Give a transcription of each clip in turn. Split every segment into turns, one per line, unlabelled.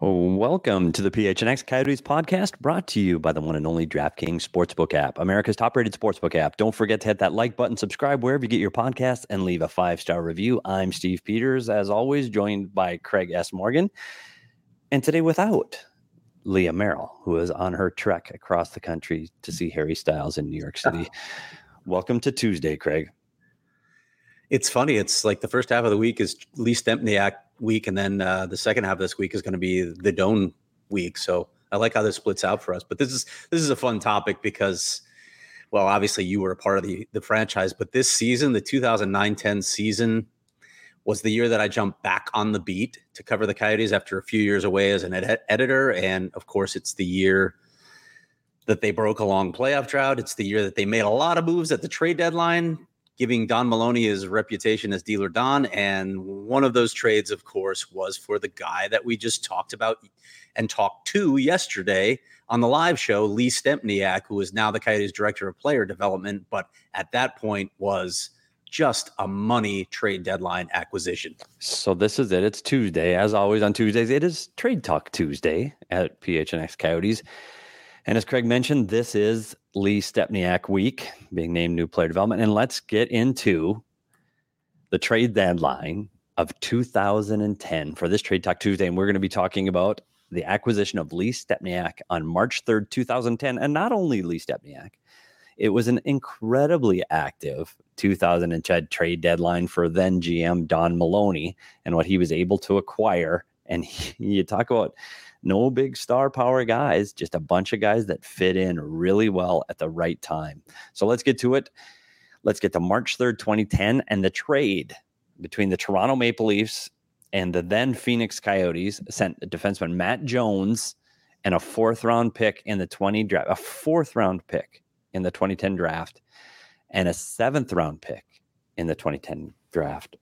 Welcome to the PHNX Coyotes podcast brought to you by the one and only DraftKings Sportsbook app, America's top rated sportsbook app. Don't forget to hit that like button, subscribe wherever you get your podcasts, and leave a five star review. I'm Steve Peters, as always, joined by Craig S. Morgan. And today, without Leah Merrill, who is on her trek across the country to see Harry Styles in New York City. Welcome to Tuesday, Craig.
It's funny. It's like the first half of the week is Lee Stempniak week, and then uh, the second half of this week is going to be the Doan week. So I like how this splits out for us. But this is this is a fun topic because, well, obviously you were a part of the the franchise, but this season, the 2009-10 season, was the year that I jumped back on the beat to cover the Coyotes after a few years away as an ed- editor. And of course, it's the year that they broke a long playoff drought. It's the year that they made a lot of moves at the trade deadline, giving Don Maloney his reputation as dealer Don. And one of those trades, of course, was for the guy that we just talked about and talked to yesterday on the live show, Lee Stempniak, who is now the Coyotes director of player development, but at that point was just a money trade deadline acquisition.
So this is it. It's Tuesday. As always on Tuesdays, it is Trade Talk Tuesday at PHNX Coyotes. And as Craig mentioned, this is Lee Stepniak week, being named new player development. And let's get into the trade deadline of 2010 for this Trade Talk Tuesday. And we're going to be talking about the acquisition of Lee Stepniak on March 3rd, 2010. And not only Lee Stepniak, it was an incredibly active 2010 trade deadline for then GM Don Maloney and what he was able to acquire. And he, you talk about no big star power guys, just a bunch of guys that fit in really well at the right time. So let's get to it. Let's get to March 3rd, 2010, and the trade between the Toronto Maple Leafs and the then Phoenix Coyotes sent defenseman Matt Jones and a fourth round pick in the 20 draft, a fourth round pick in the 2010 draft and a seventh round pick in the 2010 draft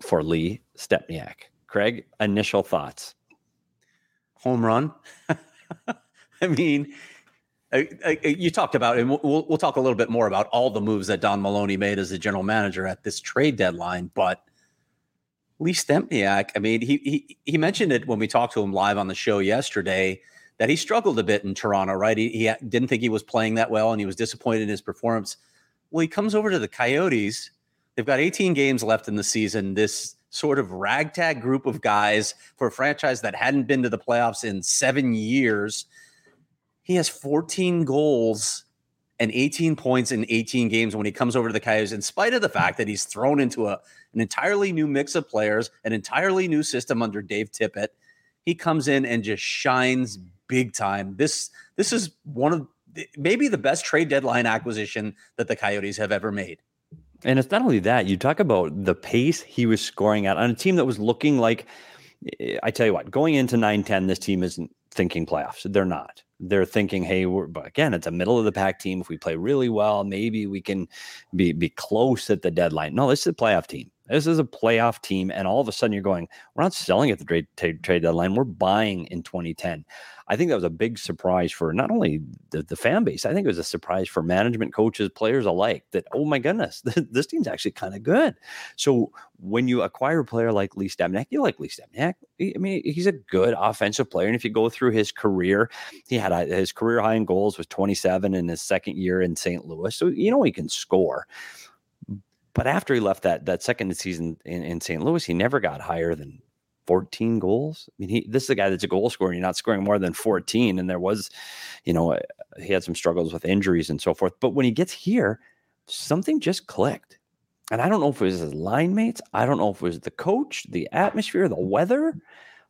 for Lee Stempniak. Craig, initial thoughts?
Home run. I mean, I, I, you talked about, and we'll, we'll talk a little bit more about all the moves that Don Maloney made as the general manager at this trade deadline. But Lee Stempniak, I mean, he, he he mentioned it when we talked to him live on the show yesterday that he struggled a bit in Toronto, right? He, he didn't think he was playing that well and he was disappointed in his performance. Well, he comes over to the Coyotes. They've got 18 games left in the season. This sort of ragtag group of guys for a franchise that hadn't been to the playoffs in seven years. He has 14 goals and 18 points in 18 games when he comes over to the Coyotes, in spite of the fact that he's thrown into a, an entirely new mix of players, an entirely new system under Dave Tippett. He comes in and just shines big time. This this is one of maybe the best trade deadline acquisition that the Coyotes have ever made.
And it's not only that, you talk about the pace he was scoring at on a team that was looking like I tell you what, going into 9-10, this team isn't thinking playoffs. They're not. They're thinking, hey, we're but again, it's a middle of the pack team. If we play really well, maybe we can be be close at the deadline. No, this is a playoff team. This is a playoff team, and all of a sudden you're going, we're not selling at the trade, trade, deadline. We're buying in 2010. I think that was a big surprise for not only the, the fan base, I think it was a surprise for management, coaches, players alike that, oh my goodness, this team's actually kind of good. So when you acquire a player like Lee Stempniak, you like Lee Stempniak. I mean, he's a good offensive player. And if you go through his career, he had a, his career high in goals was 27 in his second year in St. Louis. So, you know, he can score. But after he left that that second season in, in St. Louis, he never got higher than 14 goals. I mean, he this is a guy that's a goal scorer. You're not scoring more than 14. And there was, you know, uh, he had some struggles with injuries and so forth. But when he gets here, something just clicked. And I don't know if it was his line mates. I don't know if it was the coach, the atmosphere, the weather.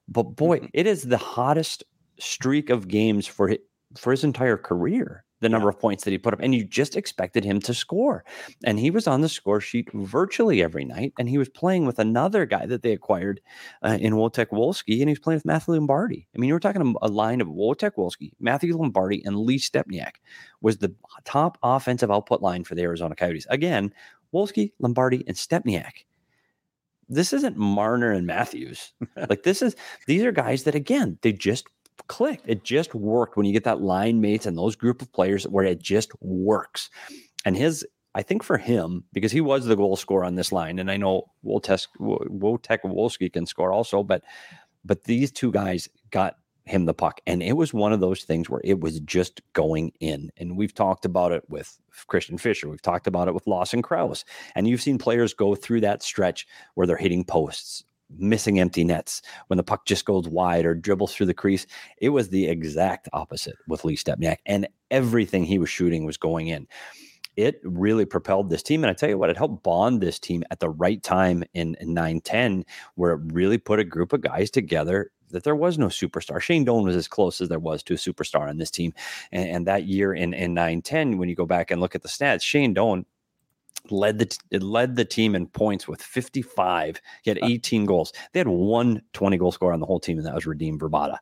But boy, mm-hmm. it is the hottest streak of games for his, for his entire career. The number yeah. of points that he put up, and you just expected him to score. And he was on the score sheet virtually every night, and he was playing with another guy that they acquired uh, in Wojtek Wolski, and he was playing with Matthew Lombardi. I mean, you were talking a, a line of Wojtek Wolski, Matthew Lombardi, and Lee Stepniak was the top offensive output line for the Arizona Coyotes. Again, Wolski, Lombardi, and Stepniak. This isn't Marner and Matthews. like this is these are guys that again they just clicked. It just worked when you get that line mates and those group of players where it just works. And his, I think for him, because he was the goal scorer on this line, and I know Wojtek Wolski can score also, but but these two guys got him the puck. And it was one of those things where it was just going in. And we've talked about it with Christian Fischer. We've talked about it with Lawson Crouse. And you've seen players go through that stretch where they're hitting posts missing empty nets when the puck just goes wide or dribbles through the crease. It was the exact opposite with Lee Stempniak, and everything he was shooting was going in. It really propelled this team. And I tell you what, it helped bond this team at the right time in, in 9 10, where it really put a group of guys together that there was no superstar. Shane Doan was as close as there was to a superstar on this team. And, and that year in, in 9 10, when you go back and look at the stats, Shane Doan led the it led the team in points with 55. He had 18 goals. They had one 20 goal scorer on the whole team, and that was Radim Vrbata.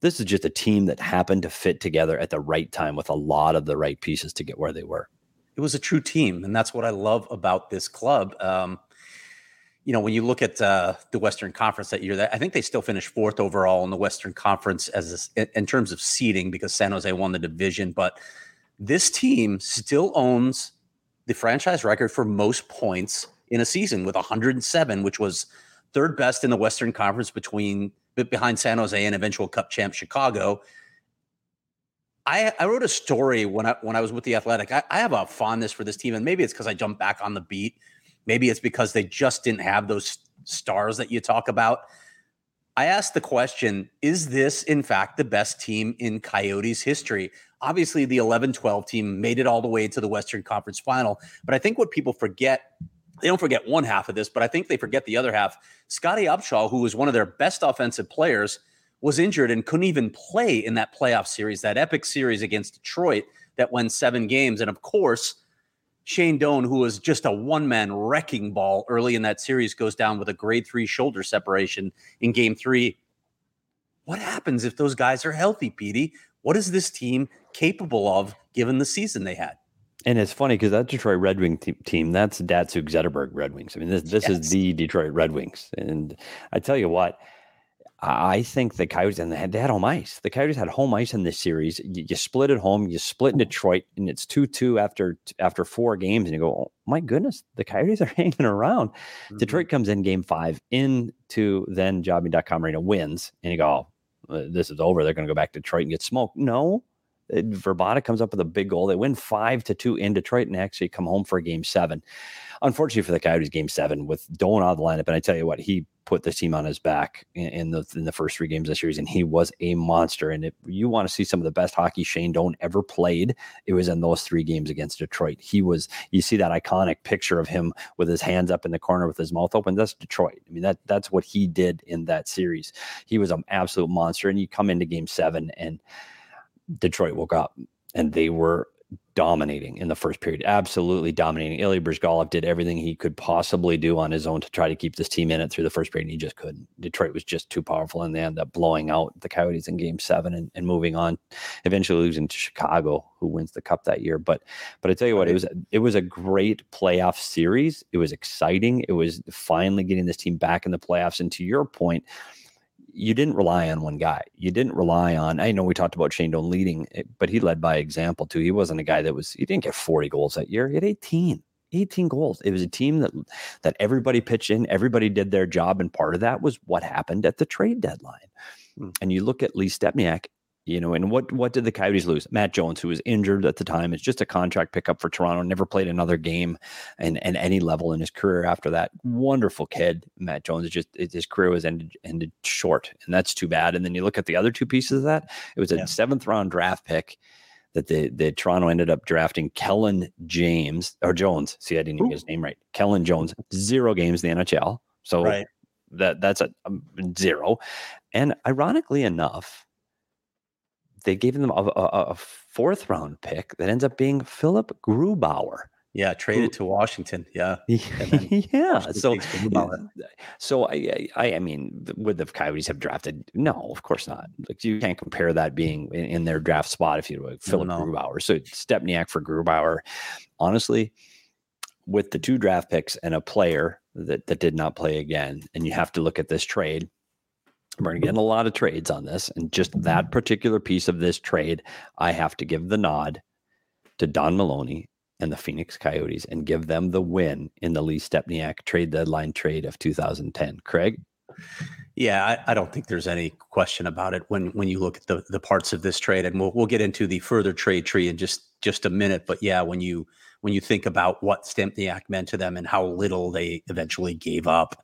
This is just a team that happened to fit together at the right time with a lot of the right pieces to get where they were.
It was a true team, and that's what I love about this club. Um, you know, when you look at uh, the Western Conference that year, that I think they still finished fourth overall in the Western Conference as a, in terms of seeding because San Jose won the division. But this team still owns the franchise record for most points in a season with 107, which was third best in the Western Conference between behind San Jose and eventual Cup champ Chicago. I, I wrote a story when I when I was with the Athletic. I, I have a fondness for this team, and maybe it's because I jumped back on the beat. Maybe it's because they just didn't have those stars that you talk about. I asked the question Is this, in fact, the best team in Coyotes history? obviously the 11 12 team made it all the way to the Western Conference final. But I think what people forget, they don't forget one half of this, but I think they forget the other half. Scottie Upshall, who was one of their best offensive players, was injured and couldn't even play in that playoff series, that epic series against Detroit that won seven games. And of course, Shane Doan, who was just a one man wrecking ball early in that series, goes down with a grade three shoulder separation in game three. What happens if those guys are healthy, Petey? What is this team capable of given the season they had?
And it's funny because that Detroit Red Wing te- team, that's Datsyuk Zetterberg Red Wings. I mean, this this yes. is the Detroit Red Wings. And I tell you what, I think the Coyotes and they had, they had home ice. The Coyotes had home ice in this series. You, you split at home, you split in Detroit, and it's two two after after four games, and you go, oh, my goodness, the Coyotes are hanging around. Mm-hmm. Detroit comes in game five into then Jobing.com arena wins, and you go, uh, this is over. They're going to go back to Detroit and get smoked. No, Vrbata comes up with a big goal. They win five to two in Detroit and actually come home for game seven. Unfortunately for the Coyotes, game seven with out of the lineup. And I tell you what, he put this team on his back in, in the in the first three games of the series, and he was a monster. And if you want to see some of the best hockey Shane Doan ever played, it was in those three games against Detroit. He was. You see that iconic picture of him with his hands up in the corner with his mouth open. That's Detroit. I mean that that's what he did in that series. He was an absolute monster. And you come into game seven and Detroit woke up and they were dominating in the first period, absolutely dominating. Ilya Bryzgalov did everything he could possibly do on his own to try to keep this team in it through the first period, and he just couldn't. Detroit was just too powerful, and they ended up blowing out the Coyotes in Game Seven and, and moving on, eventually losing to Chicago, who wins the Cup that year. But but I tell you what, it was it was a great playoff series. It was exciting. It was finally getting this team back in the playoffs. And to your point you didn't rely on one guy. You didn't rely on. I know we talked about Shane Doan leading, eh, but he led by example too. He wasn't a guy that was. He didn't get forty goals that year. He had eighteen. 18 goals. It was a team that that everybody pitched in, everybody did their job, and part of that was what happened at the trade deadline. Hmm. And you look at Lee Stempniak, you know, and what what did the Coyotes lose? Matt Jones, who was injured at the time, is just a contract pickup for Toronto. Never played another game and and any level in his career after that. Wonderful kid, Matt Jones. Just his career was ended ended short, and that's too bad. And then you look at the other two pieces of that. It was a yeah. seventh round draft pick that the the Toronto ended up drafting Kellen James or Jones. See, I didn't even get his name right. Kellen Jones, zero games in the NHL. So right. that that's a, a zero. And ironically enough they gave them a, a, a fourth round pick that ends up being Philipp Grubauer.
Yeah, traded to Washington. Yeah,
yeah. So, so I, I, I mean, would the Coyotes have drafted? No, of course not. Like you can't compare that being in, in their draft spot if you like Philipp no, no. Grubauer. So Stepniak for Grubauer. Honestly, with the two draft picks and a player that that did not play again, and you have to look at this trade. We're going to get a lot of trades on this, and just that mm-hmm. particular piece of this trade, I have to give the nod to Don Maloney and the Phoenix Coyotes and give them the win in the Lee Stempniak trade deadline trade of 2010. Craig?
Yeah, I, I, don't think there's any question about it when when you look at the the parts of this trade, and we'll we'll get into the further trade tree in just just a minute. But yeah, when you when you think about what Stempniak meant to them and how little they eventually gave up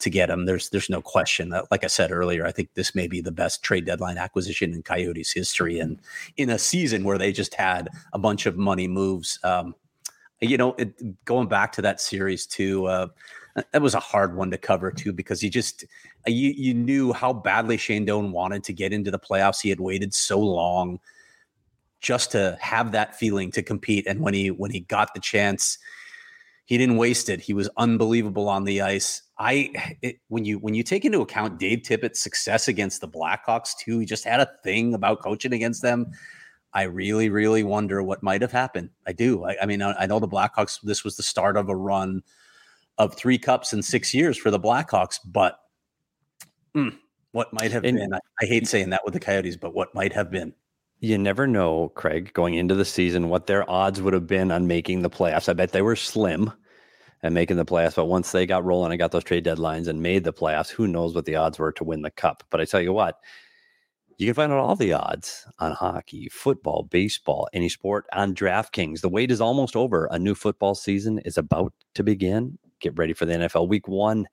to get him, there's there's no question that, like I said earlier, I think this may be the best trade deadline acquisition in Coyotes history, and in a season where they just had a bunch of money moves. Um, you know, it, going back to that series too, uh, that was a hard one to cover too because you just you you knew how badly Shane Doan wanted to get into the playoffs. He had waited so long just to have that feeling to compete, and when he when he got the chance, he didn't waste it. He was unbelievable on the ice. I it, when you when you take into account Dave Tippett's success against the Blackhawks too, he just had a thing about coaching against them. I really, really wonder what might have happened. I do. I, I mean, I, I, know the Blackhawks. This was the start of a run of three cups in six years for the Blackhawks, but mm, what might have and, been? I, I hate saying that with the Coyotes, but what might have been?
You never know, Craig, going into the season, what their odds would have been on making the playoffs. I bet they were slim and making the playoffs. But once they got rolling and got those trade deadlines and made the playoffs, who knows what the odds were to win the cup. But I tell you what, you can find out all the odds on hockey, football, baseball, any sport on DraftKings. The wait is almost over. A new football season is about to begin. Get ready for the NFL week one.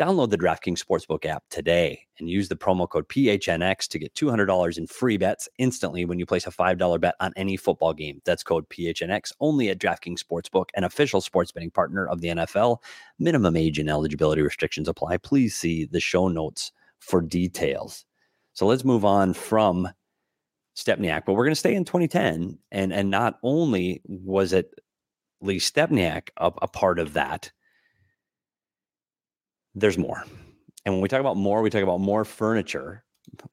Download the DraftKings Sportsbook app today and use the promo code PHNX to get $200 in free bets instantly when you place a $5 bet on any football game. That's code PHNX only at DraftKings Sportsbook, an official sports betting partner of the NFL. Minimum age and eligibility restrictions apply. Please see the show notes for details. So let's move on from Stepniak, but we're going to stay in 2010. And, and not only was it Lee Stepniak a, a part of that, there's more. And when we talk about more, we talk about more furniture.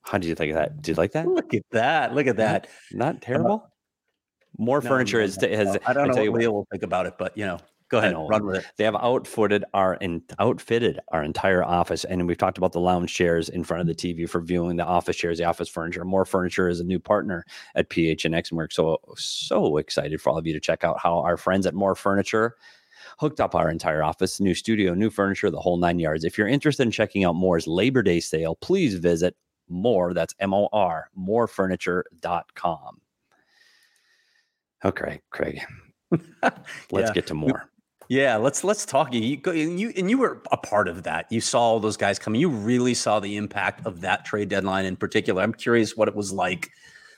How did you think of that? Did you like that?
Look at that. Look at that.
Not, not terrible. Uh, more no, furniture no, is has.
I don't know what Leo will think about it, but you know, Go ahead, run with it.
They have outfitted our in, outfitted our entire office, and we've talked about the lounge chairs in front of the TV for viewing the office chairs, the office furniture. More Furniture is a new partner at PHNX, and we're so so excited for all of you to check out how our friends at More Furniture hooked up our entire office, new studio, new furniture, the whole nine yards. If you're interested in checking out Moore's Labor Day sale, please visit More. That's M O R morefurniture.com. Okay, Craig. Let's yeah. get to more.
Yeah, let's let's talk. You, and you and you were a part of that. You saw all those guys coming. You really saw the impact of that trade deadline in particular. I'm curious what it was like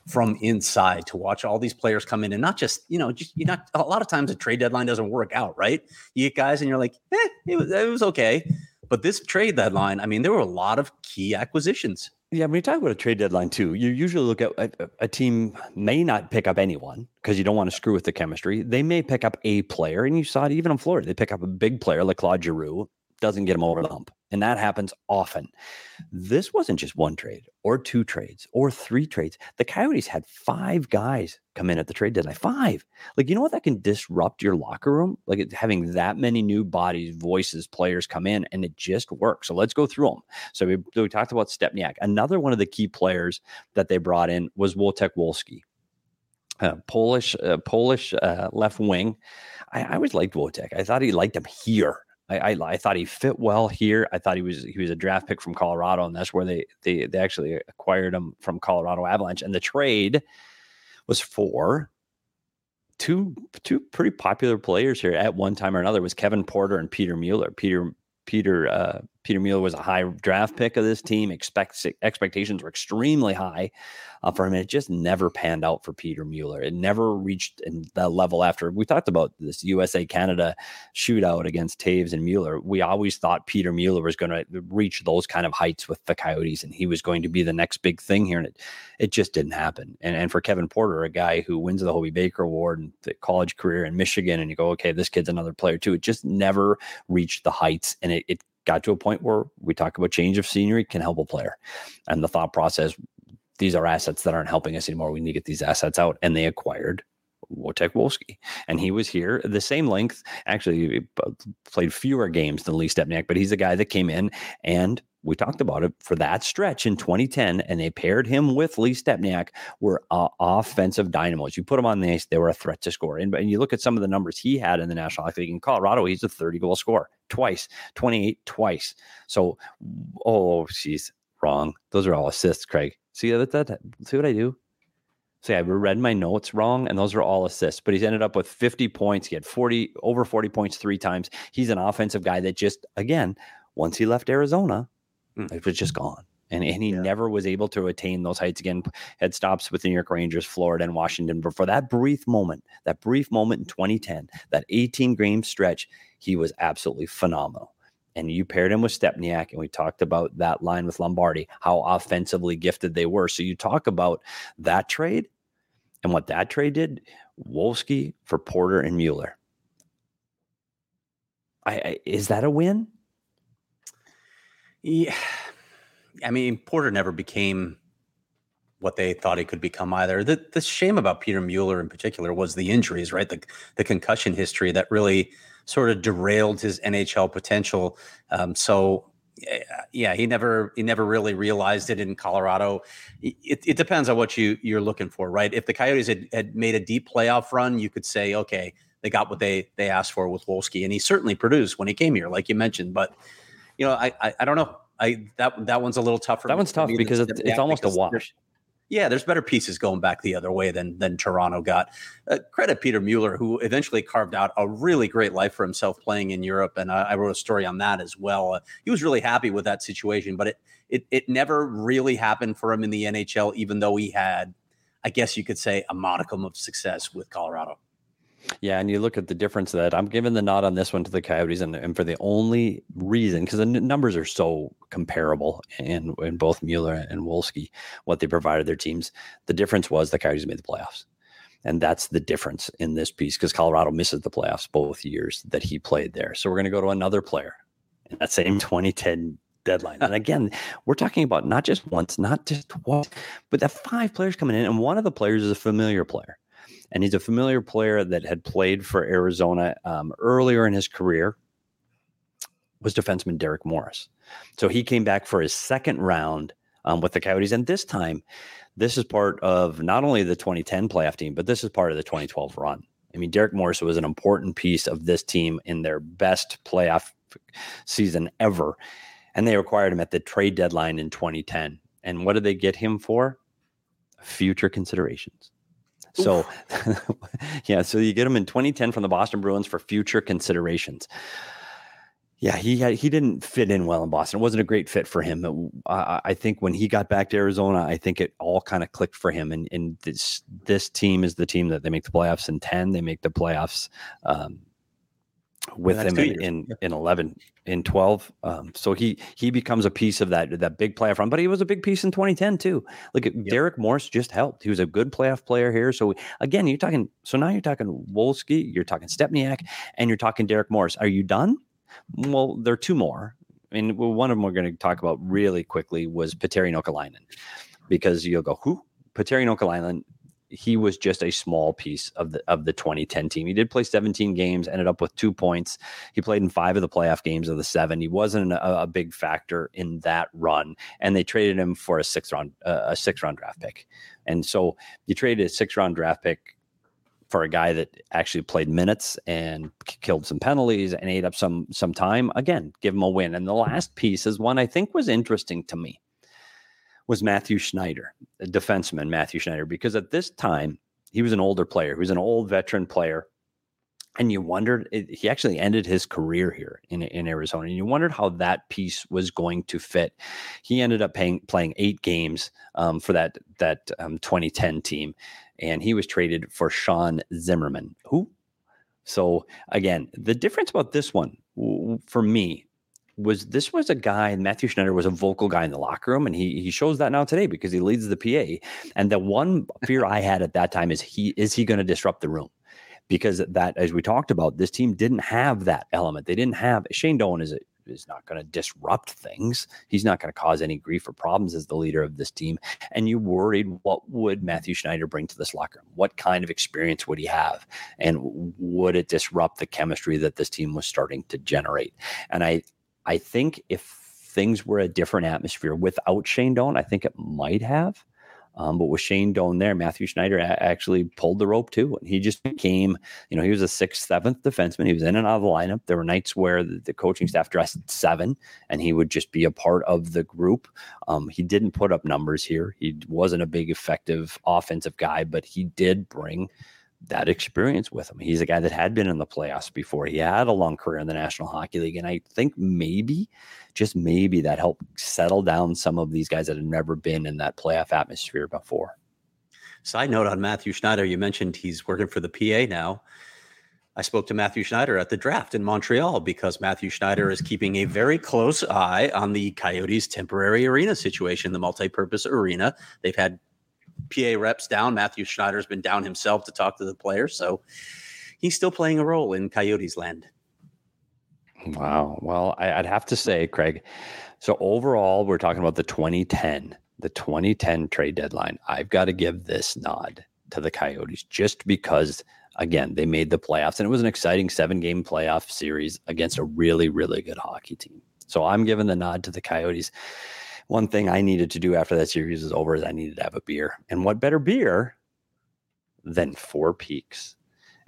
from inside to watch all these players come in and not just you know just you not a lot of times a trade deadline doesn't work out right. You get guys and you're like, eh, it was, it was okay. But this trade deadline, I mean, there were a lot of key acquisitions.
Yeah, when you talk about a trade deadline too, you usually look at a, a team may not pick up anyone because you don't want to screw with the chemistry. They may pick up a player, and you saw it even in Florida. They pick up a big player like Claude Giroux, doesn't get him over the hump. And that happens often. This wasn't just one trade or two trades or three trades. The Coyotes had five guys come in at the trade deadline. Five. Like, you know what? That can disrupt your locker room. Like having that many new bodies, voices, players come in and it just works. So let's go through them. So we, we talked about Stepniak. Another one of the key players that they brought in was Wojtek Wolski. Uh, Polish, uh, Polish uh, left wing. I, I always liked Wojtek. I thought he liked him here. I, I, I thought he fit well here. I thought he was he was a draft pick from Colorado, and that's where they they they actually acquired him from Colorado Avalanche. And the trade was for two two pretty popular players here at one time or another was Kevin Porter and Peter Mueller. Peter Peter uh, Peter Mueller was a high draft pick of this team. Expect, expectations were extremely high uh, for him. It just never panned out for Peter Mueller. It never reached that level after we talked about this USA Canada shootout against Toews and Mueller. We always thought Peter Mueller was going to reach those kind of heights with the Coyotes and he was going to be the next big thing here. And it, it just didn't happen. And, and for Kevin Porter, a guy who wins the Hobey Baker Award and the college career in Michigan, and you go, okay, this kid's another player too. It just never reached the heights and it, it got to a point where we talk about change of scenery can help a player. And the thought process these are assets that aren't helping us anymore. We need to get these assets out. And they acquired Wojtek Wolski. And he was here the same length, actually played fewer games than Lee Stempniak, but he's a guy that came in and we talked about it for that stretch in 2010, and they paired him with Lee Stempniak, were uh, offensive dynamos. You put them on the ice, they were a threat to score. And, and you look at some of the numbers he had in the National Hockey League in Colorado, he's a 30 goal scorer twice, 28 twice. So, oh, she's wrong. Those are all assists, Craig. See that, that see what I do? See, I read my notes wrong, and those are all assists. But he's ended up with 50 points. He had 40 over 40 points three times. He's an offensive guy that just again, once he left Arizona, mm. it was just gone. And, and he yeah. never was able to attain those heights again. Had stops with the New York Rangers, Florida, and Washington. But for that brief moment, that brief moment in 2010, that 18 game stretch, he was absolutely phenomenal and you paired him with Stepniak, and we talked about that line with Lombardi, how offensively gifted they were. So you talk about that trade and what that trade did, Wolski for Porter and Mueller. I, I, is that a win?
Yeah. I mean, Porter never became what they thought he could become either. The the shame about Peter Mueller in particular was the injuries, right? The the concussion history that really sort of derailed his NHL potential. Um, so yeah, he never he never really realized it in Colorado. It, it depends on what you you're looking for, right? If the Coyotes had, had made a deep playoff run, you could say, okay, they got what they they asked for with Wolski, and he certainly produced when he came here, like you mentioned. But you know, I I, I don't know. I that that one's a little tougher.
That one's tough because it's, it's almost a wash
yeah, there's better pieces going back the other way than than Toronto got. Uh, credit Peter Mueller, who eventually carved out a really great life for himself playing in Europe, and I, I wrote a story on that as well. Uh, he was really happy with that situation, but it it it never really happened for him in the NHL, even though he had, I guess you could say, a modicum of success with Colorado.
Yeah, and you look at the difference that I'm giving the nod on this one to the Coyotes, and, and for the only reason because the n- numbers are so comparable in in both Mueller and Wolski, what they provided their teams. The difference was the Coyotes made the playoffs, and that's the difference in this piece because Colorado misses the playoffs both years that he played there. So we're going to go to another player in that same 2010 deadline. And again, we're talking about not just once, not just once, but the five players coming in, and one of the players is a familiar player and he's a familiar player that had played for Arizona um, earlier in his career. Was defenseman Derek Morris, so he came back for his second round um, with the Coyotes, and this time, this is part of not only the 2010 playoff team, but this is part of the 2012 run. I mean, Derek Morris was an important piece of this team in their best playoff season ever, and they acquired him at the trade deadline in 2010. And what did they get him for? Future considerations. So, yeah, so you get him in 2010 from the Boston Bruins for future considerations. Yeah, he had, he didn't fit in well in Boston. It wasn't a great fit for him. I, I think when he got back to Arizona, I think it all kind of clicked for him. And, and this this team is the team that they make the playoffs in ten. They make the playoffs um, with him in, in, in, 11 in 12 um, so he he becomes a piece of that that big playoff run but he was a big piece in 2010 too. Like yep. derek morris just helped. He was a good playoff player here so again you're talking so now you're talking wolski you're talking Stepniak and you're talking derek morris are you done? Well there are two more I mean, one of them we're going to talk about really quickly was Petteri Nokelainen, because you'll go, who? Petteri Nokelainen he was just a small piece of the of the 2010 team. He did play 17 games, ended up with two points. He played in five of the playoff games of the seven. He wasn't a, a big factor in that run, and they traded him for a six round uh, a six round draft pick. And so you traded a six round draft pick for a guy that actually played minutes and killed some penalties and ate up some some time. Again, give him a win. And the last piece is one I think was interesting to me was Mathieu Schneider, a defenseman, Mathieu Schneider, because at this time he was an older player. He was an old veteran player. and you wondered it, he actually ended his career here in, in Arizona. And you wondered how that piece was going to fit. He ended up paying, playing eight games um, for that that um, 2010 team, and he was traded for Sean Zimmerman. Who? So again, the difference about this one for me was this was a guy and Mathieu Schneider was a vocal guy in the locker room and he he shows that now today because he leads the PA and the one fear I had at that time is he is he going to disrupt the room because that, as we talked about, this team didn't have that element. They didn't have Shane Doan is is not going to disrupt things. He's not going to cause any grief or problems as the leader of this team. And you worried what would Mathieu Schneider bring to this locker room? What kind of experience would he have? And would it disrupt the chemistry that this team was starting to generate? And I I think if things were a different atmosphere without Shane Doan, I think it might have. Um, but with Shane Doan there, Mathieu Schneider a- actually pulled the rope too. And he just became, you know, he was a sixth, seventh defenseman. He was in and out of the lineup. There were nights where the, the coaching staff dressed seven and he would just be a part of the group. Um, he didn't put up numbers here. He wasn't a big, effective offensive guy, but he did bring that experience with him. He's a guy that had been in the playoffs before. He had a long career in the National Hockey League. And I think maybe just maybe that helped settle down some of these guys that had never been in that playoff atmosphere before.
Side note on Mathieu Schneider, you mentioned he's working for the PA now. I spoke to Mathieu Schneider at the draft in Montreal because Mathieu Schneider is keeping a very close eye on the Coyotes' temporary arena situation, the multi-purpose arena. They've had PA reps down. Mathieu Schneider's been down himself to talk to the players, so he's still playing a role in Coyotes land.
Wow. Well, I, would have to say, Craig. So overall, we're talking about the 2010, the 2010 trade deadline. I've got to give this nod to the Coyotes just because, again, they made the playoffs and it was an exciting seven game playoff series against a really, really good hockey team. So I'm giving the nod to the Coyotes. One thing I needed to do after that series was over is I needed to have a beer. And what better beer than Four Peaks?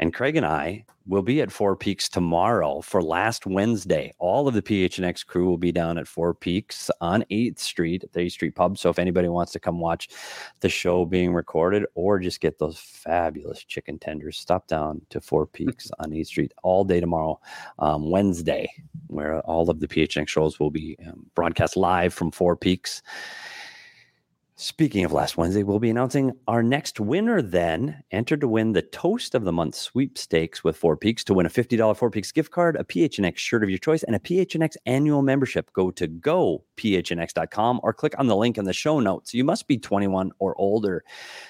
And Craig and I will be at Four Peaks tomorrow for last Wednesday. All of the PHNX crew will be down at Four Peaks on 8th Street at the 8th Street Pub. So if anybody wants to come watch the show being recorded or just get those fabulous chicken tenders, stop down to Four Peaks on 8th Street all day tomorrow, um, Wednesday, where all of the PHNX shows will be um, broadcast live from Four Peaks. Speaking of last Wednesday, we'll be announcing our next winner then. Enter to win the Toast of the Month sweepstakes with Four Peaks to win a $50 Four Peaks gift card, a PHNX shirt of your choice, and a PHNX annual membership. Go to gophnx.com or click on the link in the show notes. You must be 21 or older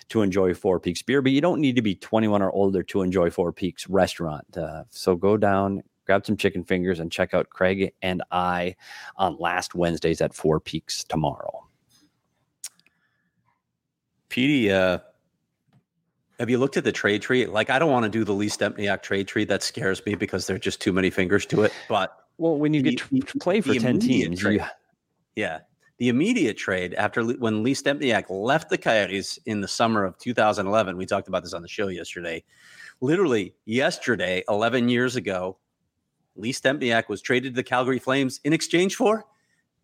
to enjoy Four Peaks beer, but you don't need to be 21 or older to enjoy Four Peaks restaurant. Uh, so go down, grab some chicken fingers, and check out Craig and I on last Wednesdays at Four Peaks tomorrow.
Petey, uh, have you looked at the trade tree? Like, I don't want to do the Lee Stempniak trade tree. That scares me because there are just too many fingers to it. But
well, when you the, get to play for ten teams,
trade, you... yeah, the immediate trade after when Lee Stempniak left the Coyotes in the summer of 2011, we talked about this on the show yesterday. Literally yesterday, 11 years ago, Lee Stempniak was traded to the Calgary Flames in exchange for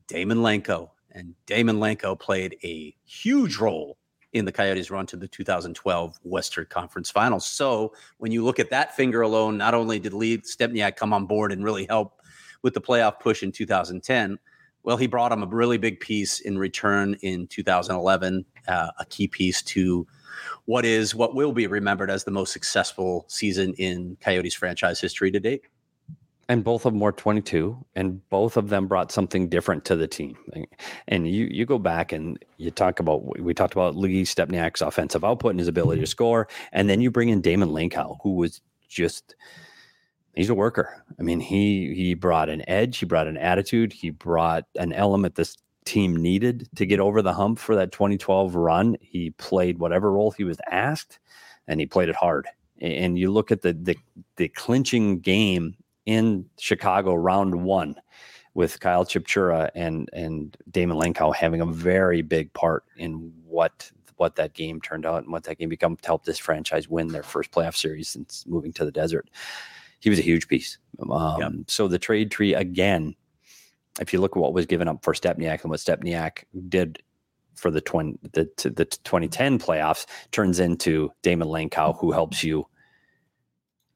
Daymond Langkow. And Daymond Langkow played a huge role in the Coyotes' run to the 2012 Western Conference Finals. So when you look at that finger alone, not only did Lee Stempniak come on board and really help with the playoff push in 2010, well, he brought him a really big piece in return in 2011, uh, a key piece to what is what will be remembered as the most successful season in Coyotes franchise history to date
and both of them were 22 and both of them brought something different to the team. And you you go back and you talk about we talked about lee stempniak's offensive output and his ability to mm-hmm. score and then you bring in Daymond Langkow, who was just he's a worker. I mean he he brought an edge he brought an attitude he brought an element this team needed to get over the hump for that 2012 run. He played whatever role he was asked and he played it hard. And you look at the the, the clinching game in Chicago round one with Kyle Chipchura and and Daymond Langkow having a very big part in what what that game turned out and what that game become to help this franchise win their first playoff series since moving to the desert. He was a huge piece. Um, yep. So the trade tree again, if you look at what was given up for Stepniak and what Stepniak did for the, twin, the, the 2010 playoffs, turns into Daymond Langkow, who helps you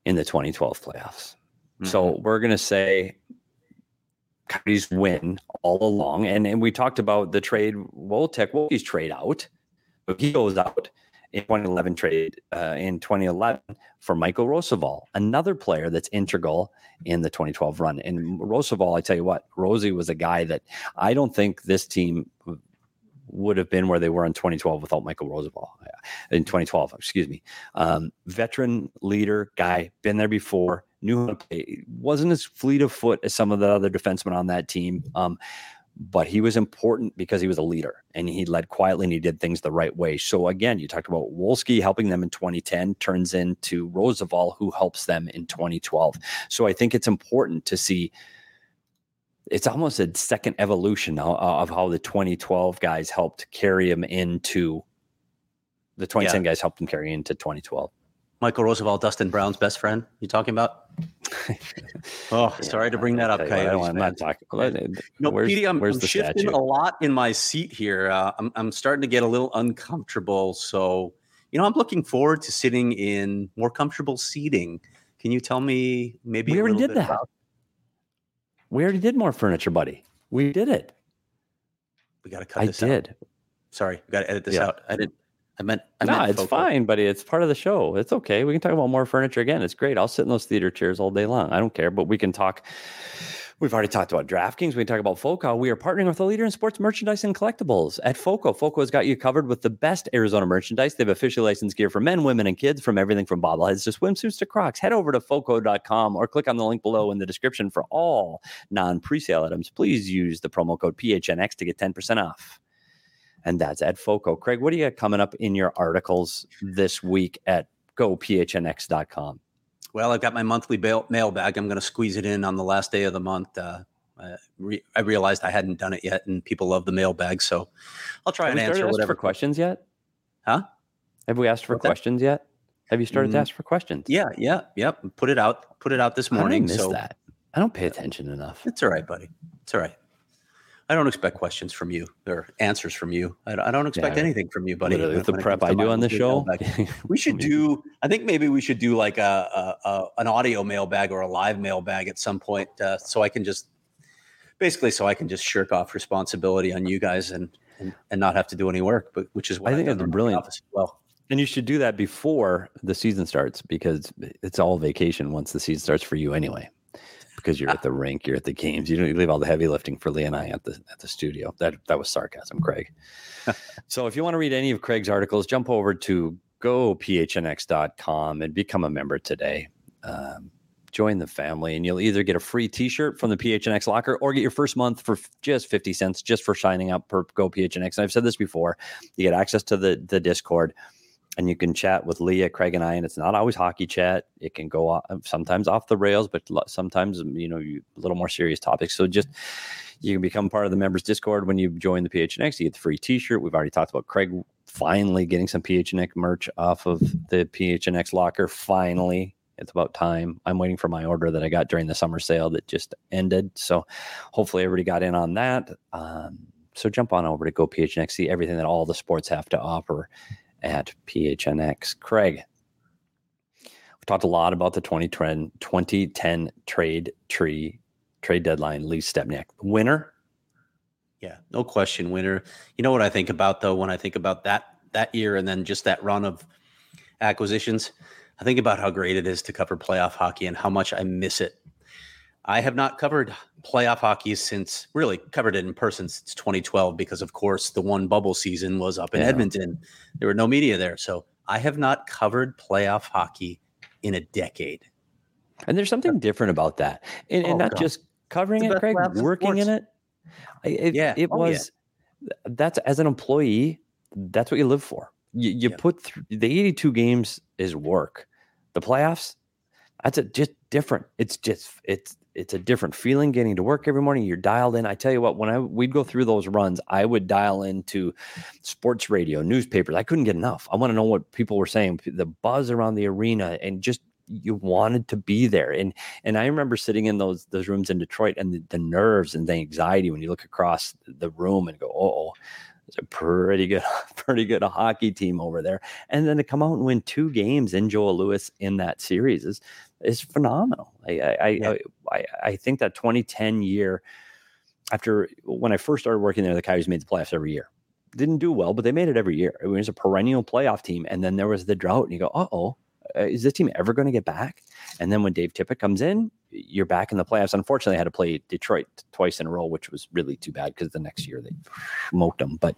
in the 2012 playoffs. Mm-hmm. So we're going to say Coyotes win all along. And, and we talked about the trade, Wojtek Wolski's trade out, but he goes out in 2011 trade uh, in 2011 for Michael Rozsival, another player that's integral in the 2012 run. And Rozsival, I tell you what, Rosie was a guy that I don't think this team would have been where they were in 2012 without Michael Rozsival uh, in 2012. Excuse me. Um, veteran leader guy, been there before, knew how to play. Wasn't as fleet of foot as some of the other defensemen on that team. Um, but he was important because he was a leader and he led quietly and he did things the right way. So again, you talked about Wolski helping them in 2010 turns into Rozsival who helps them in 2012. So I think it's important to see it's almost a second evolution of how the 2012 guys helped carry him into the 2010 yeah. guys helped him carry into 2012.
Michael Rozsival, Dustin Brown's best friend. You talking about? oh, yeah, sorry to bring that up, Coyotes. I'm not talking. No, where's, Petey, I'm, I'm shifting statue? a lot in my seat here. Uh, I'm, I'm starting to get a little uncomfortable. So, you know, I'm looking forward to sitting in more comfortable seating. Can you tell me maybe?
We already did that. About- we already did more furniture, buddy. We did it.
We got to cut I this did. Out. Sorry, we got to edit this yeah. out. I didn't. I meant. I
no, it's fine, buddy. It's part of the show. It's okay. We can talk about more furniture again. It's great. I'll sit in those theater chairs all day long. I don't care. But we can talk. We've already talked about DraftKings. We can talk about FOCO. We are partnering with a leader in sports merchandise and collectibles at FOCO. FOCO has got you covered with the best Arizona merchandise. They have officially licensed gear for men, women, and kids from everything from bobbleheads to swimsuits to Crocs. Head over to FOCO.com or click on the link below in the description for all non presale items. Please use the promo code PHNX to get 10% off and that's Ed FOCO. Craig, what do you got coming up in your articles this week at gophnx.com?
Well, I've got my monthly bail- mailbag. I'm going to squeeze it in on the last day of the month. Uh, I, re- I, realized I hadn't done it yet, and people love the mailbag, so I'll try Have and answer whatever.
For questions yet?
Huh?
Have we asked for What's questions that? yet? Have you started mm, to ask for questions?
Yeah, yeah, yep. Put it out. Put it out this morning.
I missed so that. I don't pay attention enough.
It's all right, buddy. It's all right. I don't expect questions from you or answers from you. I, I don't expect yeah, anything from you, buddy.
With the prep I do on the show,
we should do. I think maybe we should do like a, a, a an audio mailbag or a live mailbag at some point, uh, so I can just basically so I can just shirk off responsibility on you guys and and, and not have to do any work. But which is what
I think that's brilliant. As well, and you should do that before the season starts because it's all vacation once the season starts for you anyway because you're at the rink, you're at the games. You don't leave all the heavy lifting for Lee and I at the at the studio. That that was sarcasm, Craig. so if you want to read any of Craig's articles, jump over to gophnx.com and become a member today. Um, join the family, and you'll either get a free T-shirt from the PHNX locker or get your first month for just fifty cents just for signing up per Go PHNX. And I've said this before: you get access to the the Discord and you can chat with Leah, Craig, and I. And it's not always hockey chat. It can go off, sometimes off the rails, but sometimes you know a little more serious topics. So just you can become part of the members Discord when you join the PHNX. You get the free T-shirt. We've already talked about Craig finally getting some PHNX merch off of the PHNX locker. Finally, it's about time. I'm waiting for my order that I got during the summer sale that just ended. So hopefully everybody got in on that. Um, so jump on over to Go PHNX, see everything that all the sports have to offer at PHNX. Craig, we talked a lot about the 2010, 2010 trade tree trade deadline. Lee Stempniak, winner.
Yeah, no question, winner. You know what I think about though when I think about that that year and then just that run of acquisitions. I think about how great it is to cover playoff hockey and how much I miss it. I have not covered playoff hockey since really covered it in person since 2012 because of course the one bubble season was up in yeah. Edmonton. There were no media there. So I have not covered playoff hockey in a decade.
And there's something different about that. And, and oh, not God. just covering it, Craig, working in it. it yeah. It oh, was yeah. that's as an employee, that's what you live for. You, you yeah. put th- the 82 games is work. The playoffs, that's a, just different. It's just it's it's a different feeling getting to work every morning. You're dialed in. I tell you what, when I we'd go through those runs, I would dial into sports radio, newspapers. I couldn't get enough. I want to know what people were saying, the buzz around the arena, and just you wanted to be there. And and I remember sitting in those those rooms in Detroit and the, the nerves and the anxiety when you look across the room and go, oh, It's a pretty good, pretty good hockey team over there. And then to come out and win two games in Joe Louis in that series is is phenomenal. I I, yeah. I, I, I think that 2010 year after when I first started working there, the Coyotes made the playoffs every year. Didn't do well, but they made it every year. It was a perennial playoff team. And then there was the drought, and you go, uh oh, is this team ever going to get back? And then when Dave Tippett comes in, you're back in the playoffs. Unfortunately, I had to play Detroit twice in a row, which was really too bad because the next year they smoked them. But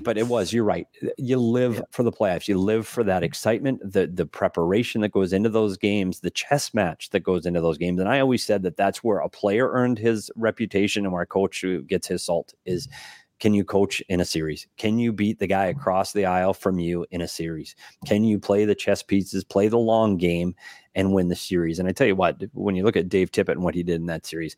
but it was. You're right. You live yeah. for the playoffs. You live for that excitement, the the preparation that goes into those games, the chess match that goes into those games. And I always said that that's where a player earned his reputation and where a coach gets his salt is can you coach in a series? Can you beat the guy mm-hmm. across the aisle from you in a series? Can you play the chess pieces, play the long game, and win the series? And I tell you what, when you look at Dave Tippett and what he did in that series,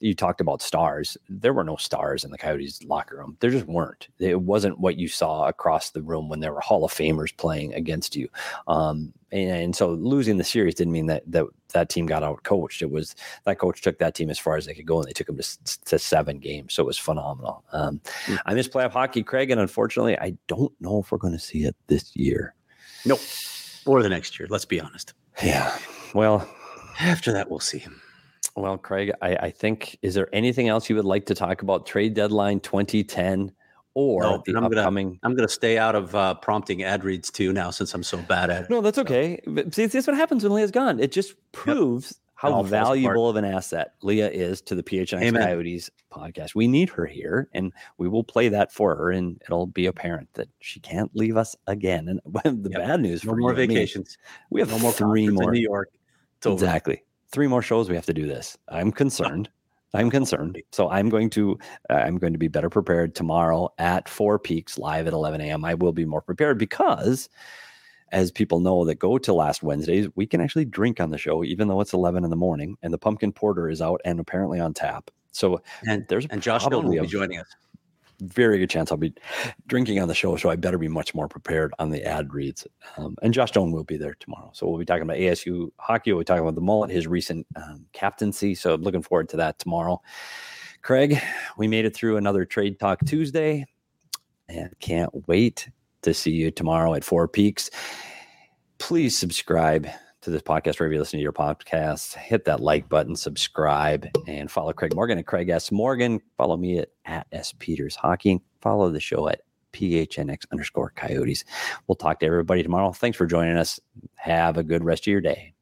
you talked about stars. There were no stars in the Coyotes locker room. There just weren't. It wasn't what you saw across the room when there were Hall of Famers playing against you. Um, and, and, so losing the series didn't mean that that that team got out coached. It was that coach took that team as far as they could go, and they took them to, to seven games. So it was phenomenal. Um, mm. I miss playoff hockey, Craig, and unfortunately, I don't know if we're going to see it this year.
Nope, or the next year. Let's be honest.
Yeah. Well,
after that, we'll see.
Well, Craig, I, I, think is there anything else you would like to talk about trade deadline 2010 or no, the
I'm
upcoming?
Gonna, I'm going to stay out of uh, prompting ad reads too now since I'm so bad at it.
No, that's okay. But see, that's what happens when Leah's gone. It just proves yep. how valuable of an asset Leah is to the PHNX Coyotes podcast. We need her here, and we will play that for her, and it'll be apparent that she can't leave us again. And the yep. bad news
no
for
more you, vacations.
We have no more three more
in New York.
Exactly three more shows we have to do this. I'm concerned. I'm concerned. So I'm going to uh, I'm going to be better prepared tomorrow at Four Peaks live at 11 a.m. I will be more prepared because, as people know that go to last Wednesdays, we can actually drink on the show even though it's 11 in the morning, and the pumpkin porter is out and apparently on tap. So
and there's and Josh will be joining us
very good chance I'll be drinking on the show, so I better be much more prepared on the ad reads. Um, and Josh Doan will be there tomorrow, so we'll be talking about ASU hockey. We'll be talking about the mullet, his recent um, captaincy. So I'm looking forward to that tomorrow. Craig, we made it through another Trade Talk Tuesday, and can't wait to see you tomorrow at Four Peaks. Please subscribe to this podcast wherever you listen to your podcast, Hit that like button, subscribe, and follow Craig Morgan at Craig S. Morgan. Follow me at, at S. Peters Hockey. Follow the show at PHNX underscore coyotes. We'll talk to everybody tomorrow. Thanks for joining us. Have a good rest of your day.